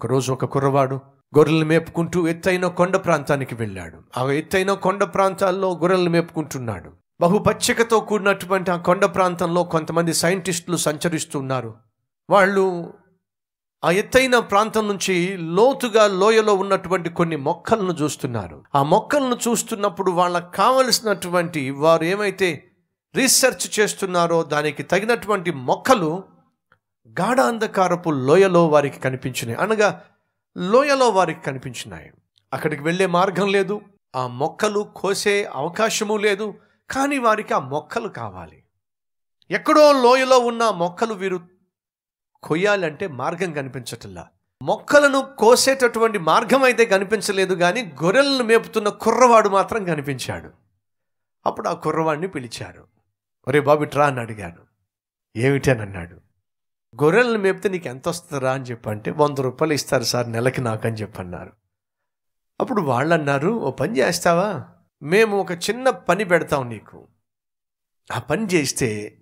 ఒకరోజు ఒక కుర్రవాడు గొర్రెలు మేపుకుంటూ ఎత్తైన కొండ ప్రాంతానికి వెళ్ళాడు. ఆ ఎత్తైన కొండ ప్రాంతాల్లో గొర్రెలు మేపుకుంటున్నాడు. బహు పచ్చికతో కూడినటువంటి ఆ కొండ ప్రాంతంలో కొంతమంది సైంటిస్టులు సంచరిస్తున్నారు వాళ్ళు ఆ ఎత్తైన ప్రాంతం నుంచి లోతుగా లోయలో ఉన్నటువంటి కొన్ని మొక్కలను చూస్తున్నారు. ఆ మొక్కలను చూస్తున్నప్పుడు వాళ్ళకు కావలసినటువంటి వారు ఏమైతే రీసెర్చ్ చేస్తున్నారో దానికి తగినటువంటి మొక్కలు గాఢ అంధకారపు లోయలో వారికి కనిపించినాయి అనగా లోయలో వారికి కనిపించినాయి అక్కడికి వెళ్ళే మార్గం లేదు. ఆ మొక్కలు కోసే అవకాశము లేదు. కానీ వారికి ఆ మొక్కలు కావాలి. ఎక్కడో లోయలో ఉన్న మొక్కలు వీరు కొయ్యాలంటే మార్గం కనిపించటల్లా మొక్కలను కోసేటటువంటి మార్గం అయితే కనిపించలేదు కానీ గొర్రెలను మేపుతున్న కుర్రవాడు మాత్రం కనిపించాడు. అప్పుడు ఆ కుర్రవాడిని పిలిచారు. ఒరే బాబు ట్రా అని అడిగాను. ఏమిటి అని అన్నాడు. గొర్రెలను మేపితే నీకు ఎంత వస్తుందా అని చెప్పంటే వంద రూపాయలు ఇస్తారు సార్ నెలకి నాకు అని చెప్పన్నారు. అప్పుడు వాళ్ళు అన్నారు ఓ పని చేస్తావా? మేము ఒక చిన్న పని పెడతాం నీకు. ఆ పని చేస్తే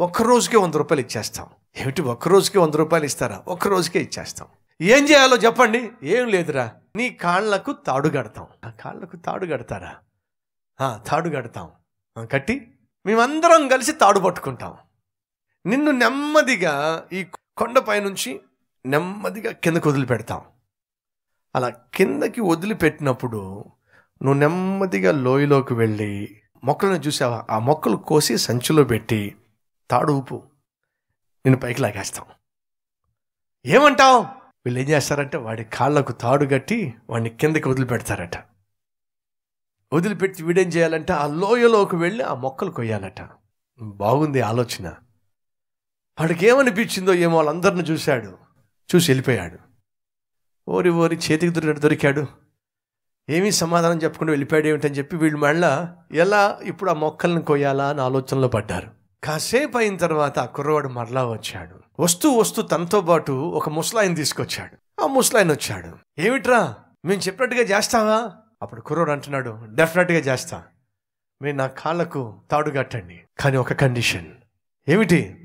ఒక్కరోజుకే వంద రూపాయలు ఇచ్చేస్తాం. ఏమిటి ఒక్క రోజుకి వంద రూపాయలు ఇస్తారా? ఒక్క రోజుకే ఇచ్చేస్తాం. ఏం చేయాలో చెప్పండి. ఏం లేదురా. నీ కాళ్ళకు తాడు కడతాం. ఆ కాళ్ళకు తాడు కడతారా? తాడు కడతాం. కట్టి. మేమందరం కలిసి తాడు పట్టుకుంటాం. నిన్ను నెమ్మదిగా ఈ కొండపై నుంచి నెమ్మదిగా కిందకు వదిలిపెడతాం. అలా కిందకి వదిలిపెట్టినప్పుడు నువ్వు నెమ్మదిగా లోయలోకి వెళ్ళి మొక్కలను చూసావా? ఆ మొక్కలు కోసి సంచిలో పెట్టి తాడు ఊపు. నేను పైకి లాగేస్తాం. ఏమంటావు? వీళ్ళు ఏం చేస్తారంటే వాడి కాళ్ళకు తాడు కట్టి వాడిని కిందకి వదిలిపెడతారట. వదిలిపెట్టి వీడేం చేయాలంటే ఆ లోయలోకి వెళ్ళి ఆ మొక్కలు కొయ్యాలట. బాగుంది ఆలోచన. వాడికి ఏమనిపించిందో ఏమో వాళ్ళందరిని చూశాడు. చూసి వెళ్ళిపోయాడు. ఓరి ఓరి చేతికి దొరికాడు దొరికాడు. ఏమీ సమాధానం చెప్పకుండా వెళ్ళిపోయాడు ఏమిటని చెప్పి వీళ్ళు మళ్ళా ఎలా ఇప్పుడు ఆ మొక్కలను కొయ్యాలా అని ఆలోచనలో పడ్డారు. కాసేపు అయిన తర్వాత ఆ కుర్రవాడు మరలా వచ్చాడు. వస్తూ వస్తూ తనతో పాటు ఒక ముసలాయిని తీసుకొచ్చాడు. ఆ ముసలాయిన్ వచ్చాడు. ఏమిట్రా? మేము చెప్పినట్టుగా చేస్తావా? అప్పుడు కుర్రోడు అంటున్నాడు. డెఫినెట్గా చేస్తా. మీరు నా కాళ్ళకు తాడు కట్టండి. కానీ ఒక కండిషన్ ఏమిటి?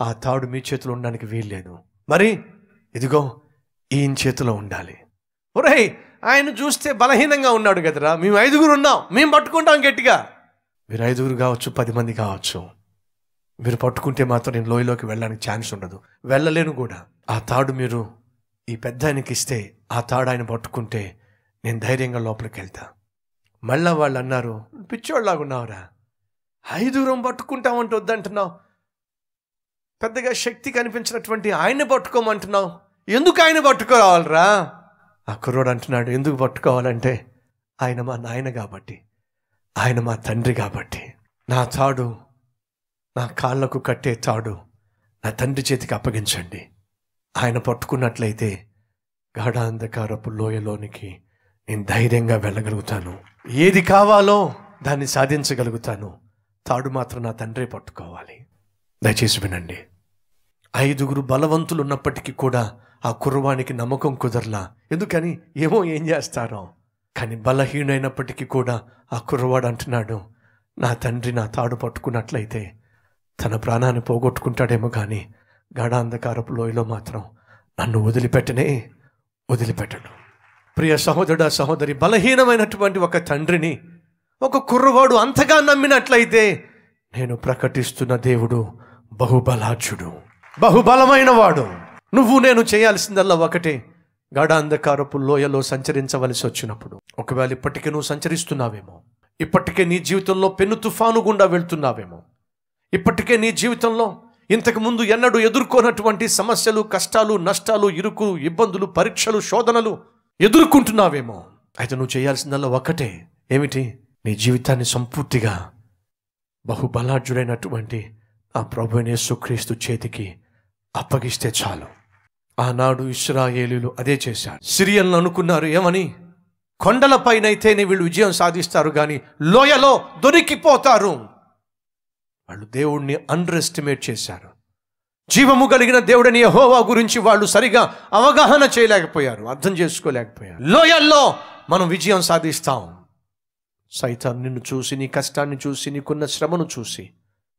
ఆ తాడు మీ చేతిలో ఉండడానికి వీల్లేదు. మరి ఇదిగో ఈయన చేతిలో ఉండాలి. ఒరేయ్ ఆయన చూస్తే బలహీనంగా ఉన్నాడు కదరా. మేము ఐదుగురు ఉన్నాం. మేము పట్టుకుంటాం గట్టిగా. మీరు ఐదుగురు కావచ్చు పది మంది కావచ్చు. మీరు పట్టుకుంటే మాత్రం నేను లోయలోకి వెళ్ళడానికి ఛాన్స్ ఉండదు. వెళ్ళలేను కూడా. ఆ తాడు మీరు ఈ పెద్ద ఆయనకి ఇస్తే ఆ తాడు ఆయన పట్టుకుంటే నేను ధైర్యంగా లోపలికి వెళ్తా. మళ్ళా వాళ్ళు అన్నారు పిచ్చోళ్ళలాగా ఉన్నావురా ఐదుగురం పట్టుకుంటామంటే వద్దంటున్నావు. పెద్దగా శక్తి కనిపించినటువంటి ఆయన్ని పట్టుకోమంటున్నావు. ఎందుకు ఆయన పట్టుకోవాలరా? ఆ కుర్రోడు అంటున్నాడు ఎందుకు పట్టుకోవాలంటే ఆయన మా నాయన కాబట్టి ఆయన మా తండ్రి కాబట్టి. నా తాడు నా కాళ్ళకు కట్టే తాడు నా తండ్రి చేతికి అప్పగించండి. ఆయన పట్టుకున్నట్లయితే గాఢాంధకారపు లోయలోనికి నేను ధైర్యంగా వెళ్ళగలుగుతాను. ఏది కావాలో దాన్ని సాధించగలుగుతాను. తాడు మాత్రం నా తండ్రి పట్టుకోవాలి. దయచేసి వినండి. ఐదుగురు బలవంతులు ఉన్నప్పటికీ కూడా ఆ కుర్రవానికి నమ్మకం కుదరలా. ఎందుకని? ఏమో ఏం చేస్తారో. కానీ బలహీనైనప్పటికీ కూడా ఆ కుర్రవాడు అంటున్నాడు నా తండ్రి నా తాడు పట్టుకున్నట్లయితే తన ప్రాణాన్ని పోగొట్టుకుంటాడేమో కానీ గాఢాంధకారపు లోయలో మాత్రం నన్ను వదిలిపెట్టనే వదిలిపెట్టడు. ప్రియ సహోదరుడు సహోదరి బలహీనమైనటువంటి ఒక తండ్రిని ఒక కుర్రవాడు అంతగా నమ్మినట్లయితే నేను ప్రకటిస్తున్న దేవుడు బహుబలాచుడు బహుబలమైన వాడు నువ్వు నేను చేయాల్సిందల్లా ఒకటే. గాఢాంధకారపు లోయలో సంచరించవలసి వచ్చినప్పుడు. ఒకవేళ ఇప్పటికే నువ్వు సంచరిస్తున్నావేమో. ఇప్పటికే నీ జీవితంలో పెను తుఫాను గుండా వెళ్తున్నావేమో. ఇప్పటికే నీ జీవితంలో ఇంతకుముందు ఎన్నడూ ఎదుర్కొన్నటువంటి సమస్యలు కష్టాలు నష్టాలు ఇరుకు ఇబ్బందులు పరీక్షలు శోధనలు ఎదుర్కొంటున్నావేమో. అయితే నువ్వు చేయాల్సిందల్లా ఒకటే. ఏమిటి? నీ జీవితాన్ని సంపూర్తిగా బహుబలాఢ్యుడైనటువంటి ఆ ప్రభు యేసుక్రీస్తు చేతికి అప్పగిస్తే చాలు. ఆనాడు ఇస్రాయేలీలు అదే చేశారు. సిరియన్లు అనుకున్నారు ఏమని? కొండలపైనైతేనే వీళ్ళు విజయం సాధిస్తారు కానీ లోయలో దొరికిపోతారు. వాళ్ళు దేవుణ్ణి అండర్ ఎస్టిమేట్ చేశారు. జీవము కలిగిన దేవుడని యహోవా గురించి వాళ్ళు సరిగా అవగాహన చేయలేకపోయారు అర్థం చేసుకోలేకపోయారు. లోయల్లో మనం విజయం సాధిస్తాం. సైతాన్ నిన్ను చూసి నీ కష్టాన్ని చూసి నీకున్న శ్రమను చూసి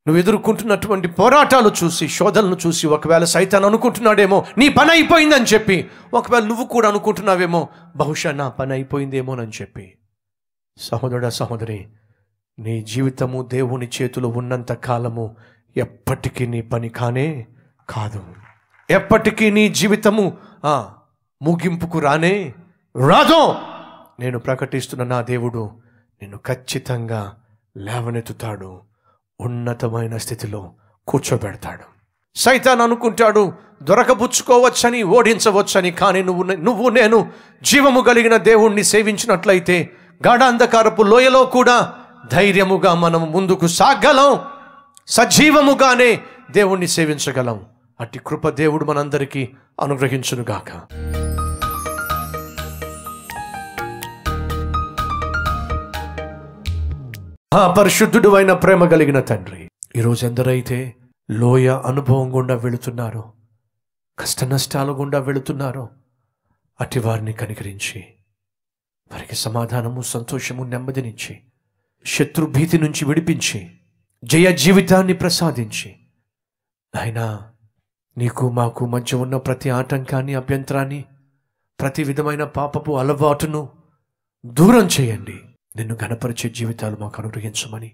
నువ్వు ఎదుర్కొంటున్నటువంటి పోరాటాలు చూసి శోధనలు చూసి ఒకవేళ సైతాన్ అనుకుంటున్నాడేమో నీ పని అయిపోయిందని చెప్పి ఒకవేళ నువ్వు కూడా అనుకుంటున్నావేమో బహుశా నా పని అయిపోయిందేమోనని చెప్పి. సహోదరుడ సహోదరి నీ జీవితము దేవుని చేతిలో ఉన్నంత కాలము ఎప్పటికీ నీ పని కానే కాదు. ఎప్పటికీ నీ జీవితము ముగింపుకు రానే రాదు. నేను ప్రకటిస్తున్న నా దేవుడు నేను ఖచ్చితంగా లేవనెత్తుతాడు. ఉన్నతమైన స్థితిలో కూర్చోబెడతాడు. సైతాన్ అనుకుంటాడు దొరకబుచ్చుకోవచ్చని ఓడించవచ్చని కానీ నువ్వు నువ్వు నేను జీవము కలిగిన దేవుణ్ణి సేవించినట్లయితే గాఢాంధకారపు లోయలో కూడా ధైర్యముగా మనం ముందుకు సాగలం. సజీవముగానే దేవుణ్ణి సేవించగలం. అట్టి కృప దేవుడు మనందరికీ అనుగ్రహించునుగాక. ఆ పరిశుద్ధుడు అయిన ప్రేమ కలిగిన తండ్రి ఈరోజు ఎందరైతే లోయ అనుభవం గుండా వెళుతున్నారో కష్ట నష్టాల గుండా వెళుతున్నారో అట్టి వారిని కనికరించి వారికి సమాధానము సంతోషము నెమ్మదినిచ్చి శత్రు భీతి నుంచి విడిపించి జయ జీవితాన్ని ప్రసాదించి నాయనా నీకు మాకు మధ్య ఉన్న ప్రతి ఆటంకాన్ని అభ్యంతరాన్ని ప్రతి విధమైన పాపపు అలవాటును దూరం చేయండి. నిన్ను గణపరిచే జీవితాలు మాకు అనుగ్రహించమని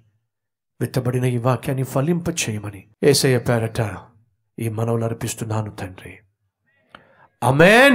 విత్తబడిన ఈ వాక్యాన్ని ఫలింప చేయమని ఏసయ్య పేరట ఈ మనవులు అర్పిస్తున్నాను తండ్రి. అమేన్